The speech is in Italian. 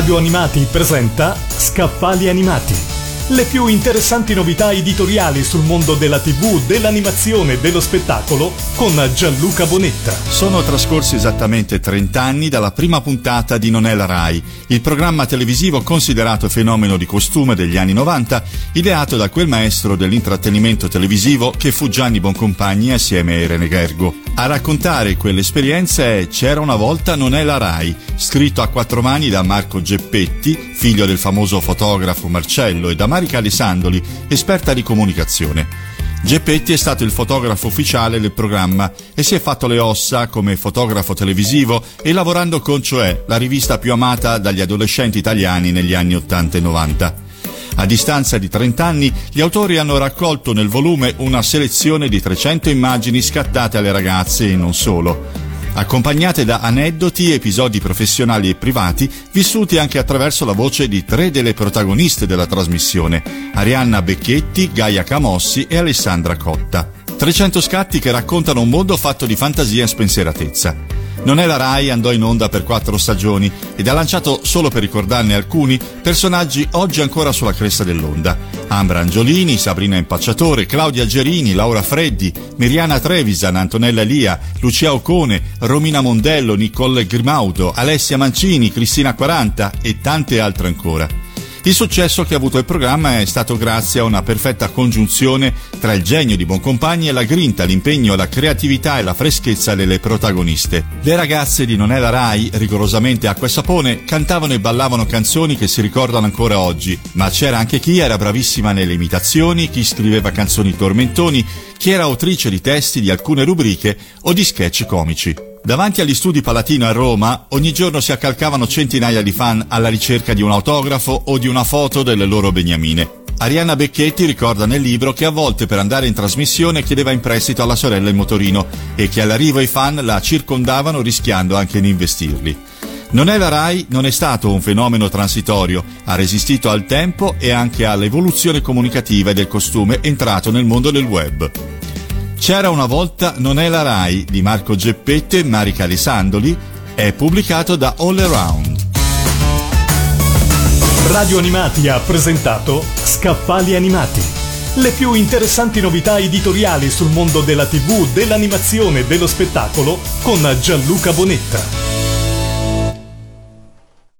Radio Animati presenta Scaffali Animati. Le più interessanti novità editoriali sul mondo della TV, dell'animazione e dello spettacolo con Gianluca Bonetta. Sono trascorsi esattamente 30 anni dalla prima puntata di Non è la Rai, il programma televisivo considerato fenomeno di costume degli anni 90, ideato da quel maestro dell'intrattenimento televisivo che fu Gianni Boncompagni assieme a Irene Gergo. A raccontare quell'esperienza è C'era una volta Non è la Rai, scritto a quattro mani da Marco Geppetti, figlio del famoso fotografo Marcello, e da Marica Alessandoli, esperta di comunicazione. Geppetti è stato il fotografo ufficiale del programma e si è fatto le ossa come fotografo televisivo e lavorando con Cioè, la rivista più amata dagli adolescenti italiani negli anni 80 e 90. A distanza di 30 anni, gli autori hanno raccolto nel volume una selezione di 300 immagini scattate alle ragazze e non solo accompagnate da aneddoti, episodi professionali e privati, vissuti anche attraverso la voce di tre delle protagoniste della trasmissione, Arianna Becchetti, Gaia Camossi e Alessandra Cotta. 300 scatti che raccontano un mondo fatto di fantasia e spensieratezza. Non è la Rai andò in onda per quattro stagioni ed ha lanciato, solo per ricordarne alcuni, personaggi oggi ancora sulla cresta dell'onda. Ambra Angiolini, Sabrina Impacciatore, Claudia Gerini, Laura Freddi, Miriana Trevisan, Antonella Lia, Lucia Ocone, Romina Mondello, Nicole Grimaudo, Alessia Mancini, Cristina 40 e tante altre ancora. Il successo che ha avuto il programma è stato grazie a una perfetta congiunzione tra il genio di Boncompagni e la grinta, l'impegno, la creatività e la freschezza delle protagoniste. Le ragazze di Non è la Rai, rigorosamente acqua e sapone, cantavano e ballavano canzoni che si ricordano ancora oggi, ma c'era anche chi era bravissima nelle imitazioni, chi scriveva canzoni tormentoni, chi era autrice di testi di alcune rubriche o di sketch comici. Davanti agli studi Palatino a Roma, ogni giorno si accalcavano centinaia di fan alla ricerca di un autografo o di una foto delle loro beniamine. Arianna Becchetti ricorda nel libro che a volte per andare in trasmissione chiedeva in prestito alla sorella il motorino e che all'arrivo i fan la circondavano rischiando anche di investirli. Non è la RAI, non è stato un fenomeno transitorio, ha resistito al tempo e anche all'evoluzione comunicativa del costume entrato nel mondo del web. C'era una volta Non è la Rai di Marco Geppetti e Marica Alessandoli è pubblicato da All Around. Radio Animati ha presentato Scaffali Animati. Le più interessanti novità editoriali sul mondo della TV, dell'animazione e dello spettacolo con Gianluca Bonetta.